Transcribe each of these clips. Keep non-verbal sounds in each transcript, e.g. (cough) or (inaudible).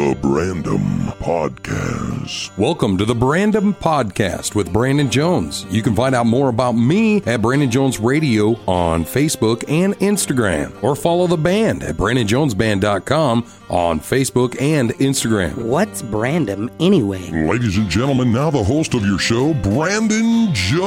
The Brandom Podcast. Welcome to the Brandon Podcast with Brandon Jones. You can find out more about me at Brandon Jones Radio on Facebook and Instagram, or follow the band at BrandonJonesBand.com on Facebook and Instagram. What's Brandom anyway? Ladies and gentlemen, now the host of your show, Brandon Jones.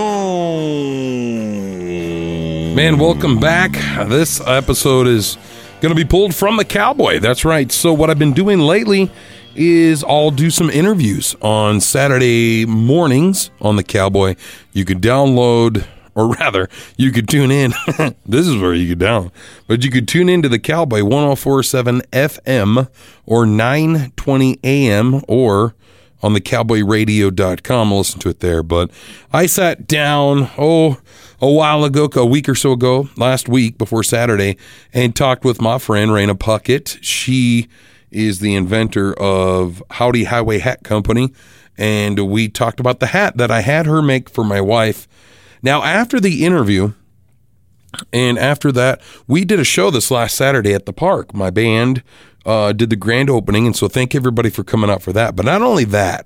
Man, welcome back. This episode is going to be pulled from the Cowboy. That's right. So, what I've been doing lately is I'll do some interviews on Saturday mornings on the Cowboy. You could download, or rather, you could tune in. (laughs) this is where you could down, but you could tune into the Cowboy 1047 FM or 920 AM or on the cowboyradio.com. Listen to it there. But I sat down, oh, a while ago, a week or so ago, last week before Saturday, and talked with my friend Raina Puckett. She is the inventor of Howdy Highway Hat Company. And we talked about the hat that I had her make for my wife. Now, after the interview, and after that, we did a show this last Saturday at the park. My band uh, did the grand opening, and so thank everybody for coming out for that. But not only that,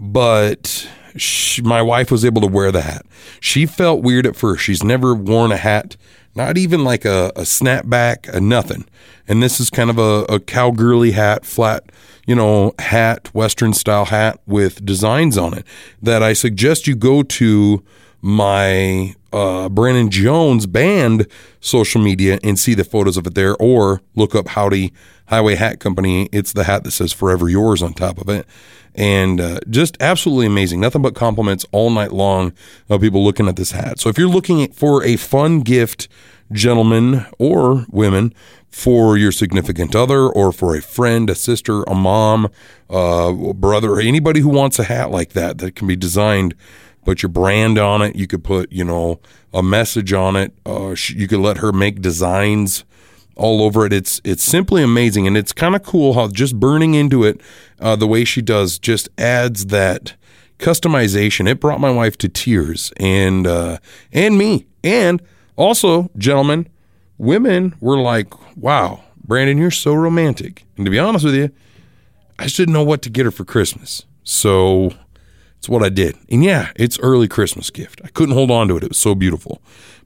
but she, my wife was able to wear the hat. She felt weird at first. She's never worn a hat, not even like a, a snapback, a nothing. And this is kind of a, a cowgirly hat, flat, you know, hat, Western style hat with designs on it. That I suggest you go to my uh, Brandon Jones band social media and see the photos of it there, or look up Howdy Highway Hat Company. It's the hat that says "Forever Yours" on top of it, and uh, just absolutely amazing. Nothing but compliments all night long of people looking at this hat. So if you're looking for a fun gift, gentlemen or women, for your significant other or for a friend, a sister, a mom, uh, brother, anybody who wants a hat like that that can be designed put your brand on it. You could put, you know, a message on it. Uh, you could let her make designs all over it. It's it's simply amazing, and it's kind of cool how just burning into it uh, the way she does just adds that customization. It brought my wife to tears, and uh, and me, and also, gentlemen, women were like, "Wow, Brandon, you're so romantic." And to be honest with you, I just didn't know what to get her for Christmas, so it's what I did. And yeah, it's early Christmas gift. I couldn't hold on to it. It was so beautiful.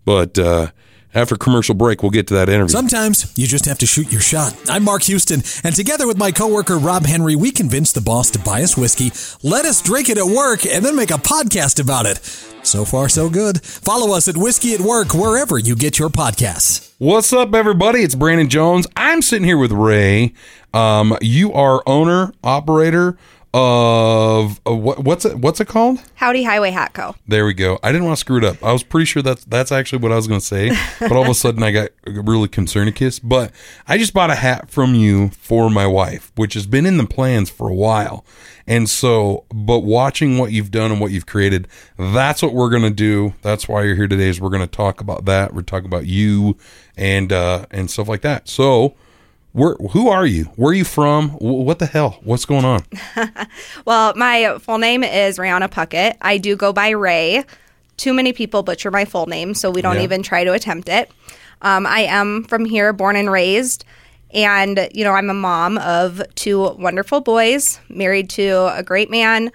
But uh, after commercial break, we'll get to that interview. Sometimes you just have to shoot your shot. I'm Mark Houston, and together with my coworker Rob Henry, we convinced the boss to buy us whiskey, let us drink it at work, and then make a podcast about it. So far, so good. Follow us at Whiskey at Work wherever you get your podcasts. What's up, everybody? It's Brandon Jones. I'm sitting here with Rae. Um, you are owner, operator of uh, what, what's it what's it called? Howdy Highway Hat Co. There we go. I didn't want to screw it up. I was pretty sure that's that's actually what I was going to say, (laughs) but all of a sudden I got really concerned kiss. But I just bought a hat from you for my wife, which has been in the plans for a while. And so, but watching what you've done and what you've created, that's what we're going to do. That's why you're here today is we're going to talk about that. We're talking about you and uh and stuff like that. So, where, who are you? Where are you from? What the hell? What's going on? (laughs) well, my full name is Rihanna Puckett. I do go by Rae. Too many people butcher my full name, so we don't Yeah. even try to attempt it. Um, I am from here, born and raised. And, you know, I'm a mom of two wonderful boys, married to a great man.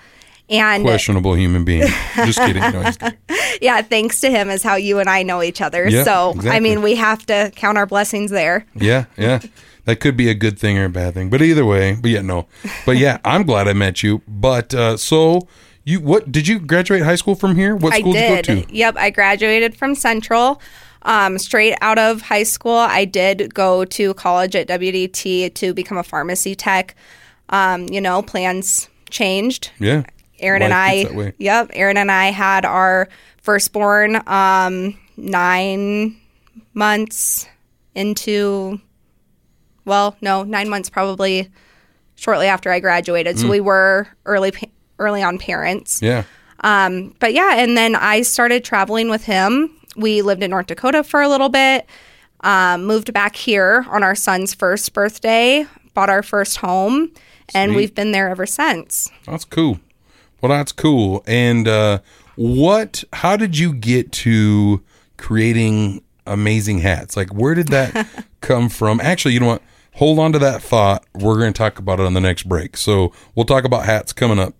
And Questionable human being. Just kidding. No, just kidding. (laughs) yeah, thanks to him is how you and I know each other. Yeah, so, I mean, we have to count our blessings there. Yeah, yeah. (laughs) That could be a good thing or a bad thing. But either way, but yeah, no. But yeah, I'm glad I met you. But uh so you what did you graduate high school from here? What I school did. did you go to? Yep, I graduated from Central. Um, straight out of high school, I did go to college at WDT to become a pharmacy tech. Um, you know, plans changed. Yeah. Aaron and I, gets that way. yep, Aaron and I had our firstborn um, nine months into, well, no, nine months probably shortly after I graduated. Mm. So we were early, early on parents. Yeah. Um, but yeah, and then I started traveling with him. We lived in North Dakota for a little bit, um, moved back here on our son's first birthday, bought our first home, and we've been there ever since. That's cool. Well, that's cool. And uh what how did you get to creating amazing hats? Like where did that (laughs) come from? Actually, you know what? Hold on to that thought. We're going to talk about it on the next break. So we'll talk about hats coming up.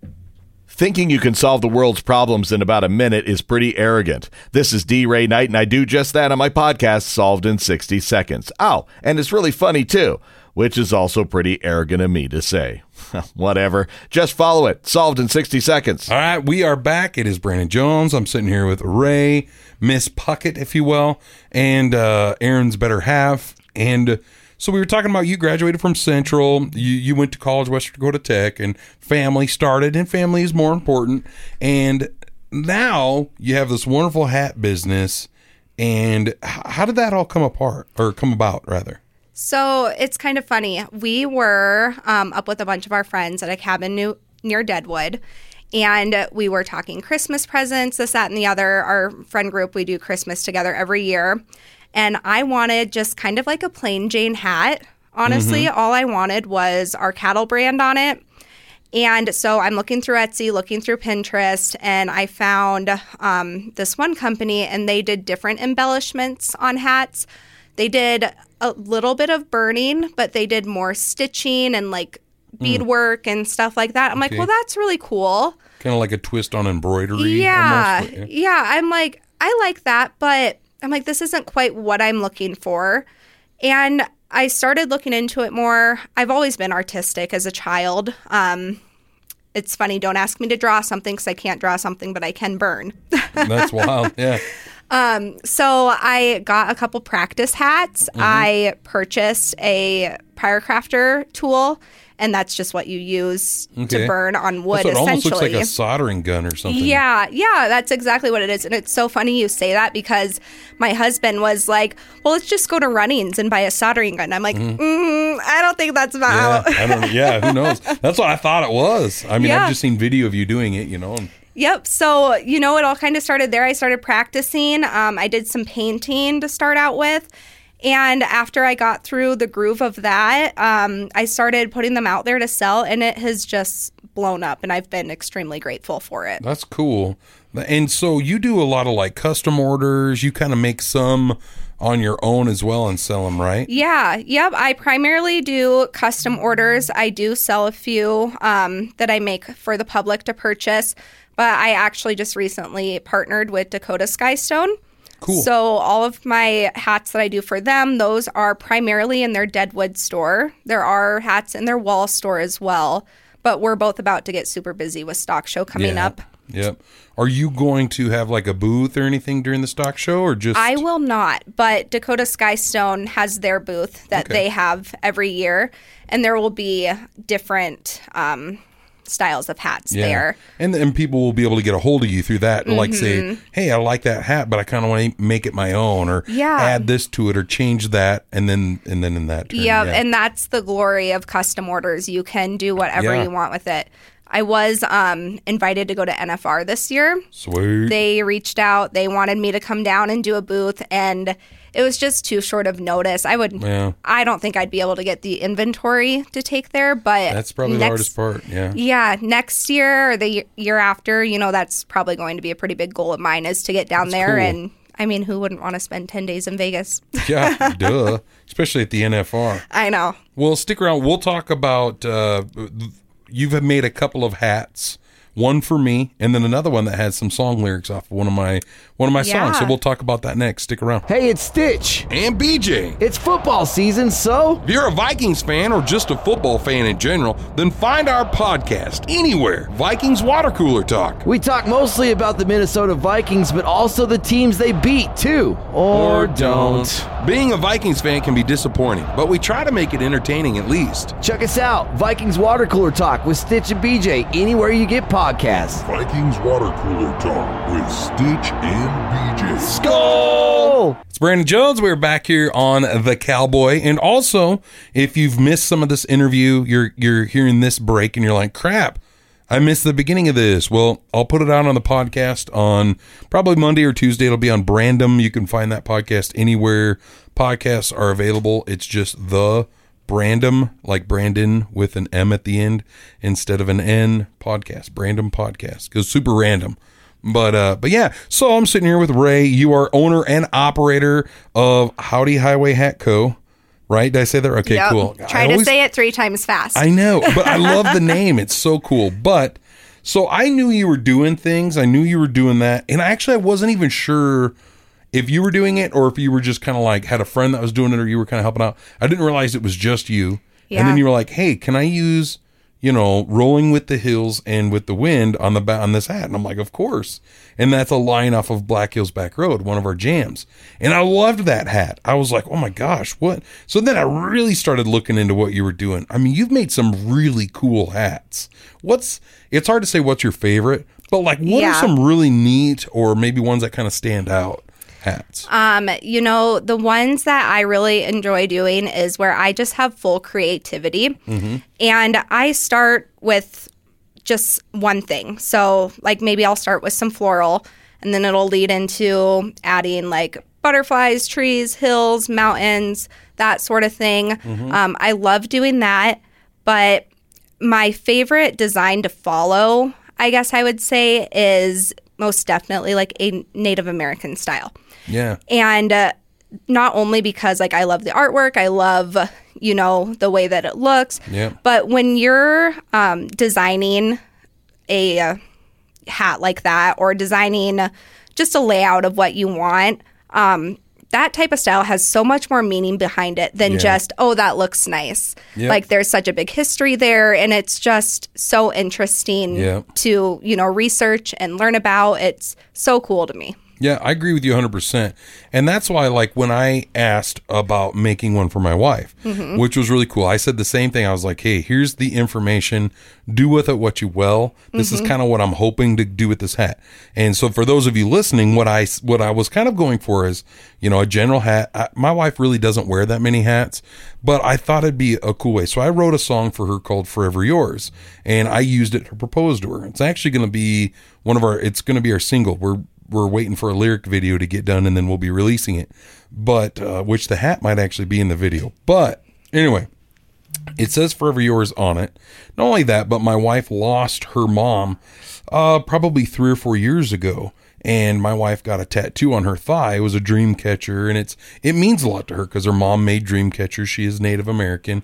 Thinking you can solve the world's problems in about a minute is pretty arrogant. This is D. Ray Knight, and I do just that on my podcast, Solved in 60 Seconds. Oh, and it's really funny too, which is also pretty arrogant of me to say. (laughs) Whatever. Just follow it. Solved in 60 Seconds. All right, we are back. It is Brandon Jones. I'm sitting here with Rae, Miss Puckett, if you will, and uh, Aaron's better half. And so we were talking about you graduated from Central. You you went to college, West Dakota Tech, and family started, and family is more important. And now you have this wonderful hat business. And how did that all come apart or come about, rather? So it's kind of funny. We were um, up with a bunch of our friends at a cabin new, near Deadwood, and we were talking Christmas presents, this, that, and the other. Our friend group, we do Christmas together every year. And I wanted just kind of like a plain Jane hat. Honestly, all I wanted was our cattle brand on it. And so I'm looking through Etsy, looking through Pinterest, and I found um, this one company, and they did different embellishments on hats. They did a little bit of burning, but they did more stitching and like beadwork and stuff like that. I'm like, well, that's really cool. Kind of like a twist on embroidery. Yeah, almost, but yeah. I'm like, I like that, but I'm like, this isn't quite what I'm looking for. And I started looking into it more. I've always been artistic as a child. Um, it's funny, don't ask me to draw something because I can't draw something, but I can burn. That's wild. (laughs) Yeah. So I got a couple practice hats. Mm-hmm. I purchased a pyrocrafter tool, and that's just what you use Okay. to burn on wood. So it almost essentially, looks like a soldering gun or something. Yeah, yeah, that's exactly what it is. And it's so funny you say that because my husband was like, well, let's just go to Runnings and buy a soldering gun. I'm like, mm, I don't think that's about. Yeah. Yeah, who knows? That's what I thought it was. I mean, Yeah. I've just seen video of you doing it. You know, and Yep. So, you know, it all kind of started there. I started practicing. Um, I did some painting to start out with. And after I got through the groove of that, um, I started putting them out there to sell, and it has just blown up. And I've been extremely grateful for it. that's cool. And so you do a lot of like custom orders. You kind of make some on your own as well and sell them, right? Yeah, yep. I primarily do custom orders. I do sell a few um, that I make for the public to purchase, but I actually just recently partnered with Dakota Skystone. Cool. So all of my hats that I do for them, those are primarily in their Deadwood store. There are hats in their wall store as well, but we're both about to get super busy with stock show coming Yeah. up. Yep. Are you going to have like a booth or anything during the stock show, or just? I will not, but Dakota Skystone has their booth that Okay. they have every year, and there will be different um, styles of hats Yeah. there. And and people will be able to get a hold of you through that, and like Mm-hmm. say, "Hey, I like that hat, but I kind of want to make it my own, or Yeah. add this to it, or change that," and then and then in that, turn, Yeah, and that's the glory of custom orders. You can do whatever Yeah. you want with it. I was um, invited to go to NFR this year. sweet. They reached out. They wanted me to come down and do a booth, and it was just too short of notice. I would. Yeah. I don't think I'd be able to get the inventory to take there, but That's probably the next- hardest part. Yeah. Yeah, next year or the year after, you know, that's probably going to be a pretty big goal of mine is to get down there cool. and I mean, who wouldn't want to spend 10 days in Vegas? (laughs) Yeah, duh. Especially at the NFR. (laughs) I know. Well, stick around. We'll talk about. Uh, you've made a couple of hats. One for me, and then another one that has some song lyrics off of one of my one of my songs. So we'll talk about that next. Stick around. Hey, it's Stitch. And BJ. It's football season, so If you're a Vikings fan or just a football fan in general, then find our podcast anywhere. Vikings Water Cooler Talk. we talk mostly about the Minnesota Vikings, but also the teams they beat, too. Or, don't. Being a Vikings fan can be disappointing, but we try to make it entertaining at least. Check us out, Vikings Water Cooler Talk with Stitch and BJ, anywhere you get podcasts. Vikings Water Cooler Talk with Stitch and BJ. Go! It's Brandon Jones. We're back here on The Cowboy. And also, if you've missed some of this interview, you're you're hearing this break and you're like, crap, I missed the beginning of this. Well, I'll put it out on the podcast on probably Monday or Tuesday. It'll be on Brandom. You can find that podcast anywhere podcasts are available. It's just the Brandom, like Brandon with an M at the end instead of an N podcast. Brandom podcast. Goes super random. But uh, but yeah, so I'm sitting here with Rae. You are owner and operator of Howdy Highway Hat Co. right? Did I say that? Okay, Yep. cool. Try I to always- say it three times fast. I know, (laughs) but I love the name. It's so cool. But so I knew you were doing things. I knew you were doing that, and actually, I wasn't even sure if you were doing it or if you were just kind of like had a friend that was doing it or you were kind of helping out. I didn't realize it was just you. Yeah. And then you were like, "Hey, can I use?" You know, rolling with the hills and with the wind on the ba- on this hat, and I'm like, of course. And that's a line off of Black Hills Back Road, one of our jams. And I loved that hat. I was like, oh my gosh, what? So then I really started looking into what you were doing. I mean, you've made some really cool hats. What's, it's hard to say what's your favorite, but like, what are some really neat or maybe ones that kind of stand out hats? Um, you know, the ones that I really enjoy doing is where I just have full creativity. Mm-hmm. And I start with just one thing. So, like, maybe I'll start with some floral, and then it'll lead into adding like butterflies, trees, hills, mountains, that sort of thing. Mm-hmm. Um, I love doing that. But my favorite design to follow, I guess I would say, is most definitely like a Native American style yeah. and uh, not only because like I love the artwork, I love you know the way that it looks, Yeah. but when you're um, designing a uh, hat like that or designing just a layout of what you want, um, that type of style has so much more meaning behind it than Yeah. just oh that looks nice. Yep. Like there's such a big history there, and it's just so interesting Yep. to you know research and learn about. It's so cool to me. Yeah, I agree with you 100%. And that's why, like, when I asked about making one for my wife, mm-hmm. which was really cool, I said the same thing. I was like, hey, here's the information. Do with it what you will. This is mm-hmm. kind of what I'm hoping to do with this hat. And so, for those of you listening, what I, what I was kind of going for is, you know, a general hat. I, my wife really doesn't wear that many hats, but I thought it'd be a cool way. So, I wrote a song for her called Forever Yours, and I used it to propose to her. It's actually going to be one of our, it's going to be our single. We're, we're waiting for a lyric video to get done and then we'll be releasing it. But uh, which the hat might actually be in the video. But anyway it says forever yours on it. Not only that but my wife lost her mom uh, probably three or four years ago and my wife got a tattoo on her thigh. It was a dream catcher and it's it means a lot to her because her mom made dream catchers. She is native american.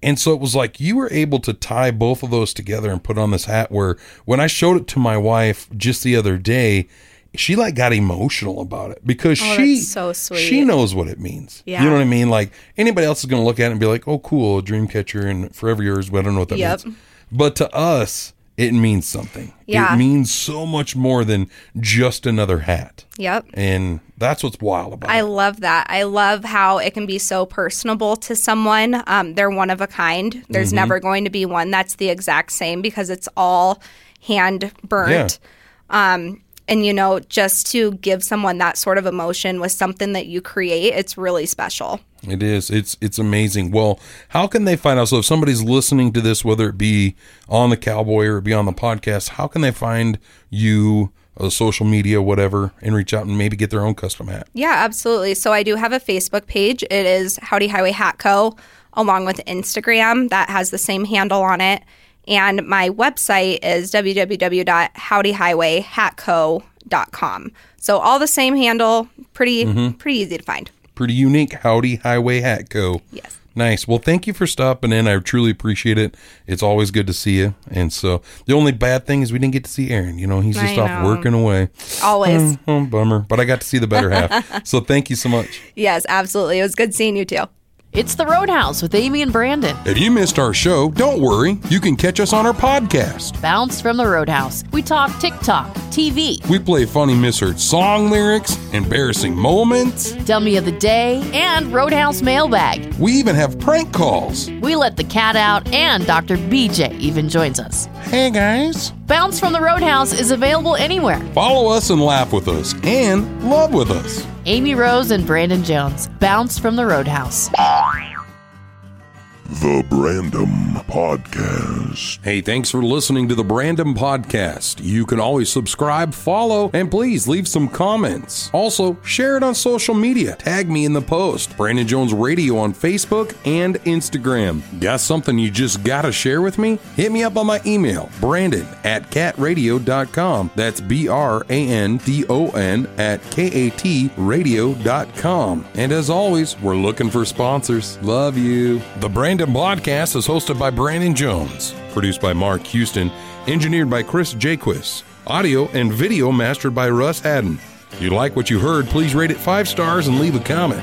And so it was like you were able to tie both of those together and put on this hat where when I showed it to my wife just the other day, she like got emotional about it because Oh, she so sweet. she knows what it means. Yeah. You know what I mean? Like anybody else is going to look at it and be like, "Oh, cool, a Dreamcatcher and Forever Yours." But I don't know what that Yep. means. But to us, it means something. Yeah. It means so much more than just another hat. Yep. And that's what's wild about I it. I love that. I love how it can be so personable to someone. Um, they're one of a kind. There's Mm-hmm. never going to be one that's the exact same because it's all hand burnt. Um, and you know, just to give someone that sort of emotion with something that you create, it's really special. It is. It's it's amazing. Well, how can they find out? So if somebody's listening to this, whether it be on the Cowboy or it be on the podcast, how can they find you, uh, social media, whatever, and reach out and maybe get their own custom hat? Yeah, absolutely. So I do have a Facebook page. It is Howdy Highway Hat Co. along with Instagram that has the same handle on it. And my website is www.howdyhighwayhatco.com. So all the same handle, pretty mm-hmm. pretty easy to find. Pretty unique. Howdy Highway Hat Co. Yes. Nice. Well, thank you for stopping in. I truly appreciate it. It's always good to see you. And so the only bad thing is we didn't get to see Aaron. You know, he's just off working away. Always. (laughs) Oh, bummer. But I got to see the better half. (laughs) So thank you so much. yes, absolutely. It was good seeing you too. It's the Roadhouse with Amy and Brandon. If you missed our show, don't worry. You can catch us on our podcast. Bounce from the Roadhouse. We talk TikTok, TV, We play funny misheard song lyrics, embarrassing moments. Dummy of the Day, and Roadhouse Mailbag. We even have prank calls. We let the cat out, and Dr. BJ even joins us. Hey guys. Bounce from the Roadhouse is available anywhere. Follow us and laugh with us and love with us. Amy Rose and Brandon Jones. Bounce from the Roadhouse. The Brandom Podcast. Hey, thanks for listening to the Brandom Podcast. You can always subscribe, follow, and please leave some comments. Also, share it on social media. Tag me in the post. Brandon Jones Radio on Facebook and Instagram. Got something you just gotta share with me? Hit me up on my email, brandon at katradio.com. That's B R A N D O N at K A T radio.com. And as always, we're looking for sponsors. Love you. The Brandon The podcast is hosted by Brandon Jones, produced by Mark Houston, engineered by Chris Jaquist, audio and video mastered by Russ Haddon. If you like what you heard, please rate it five stars and leave a comment.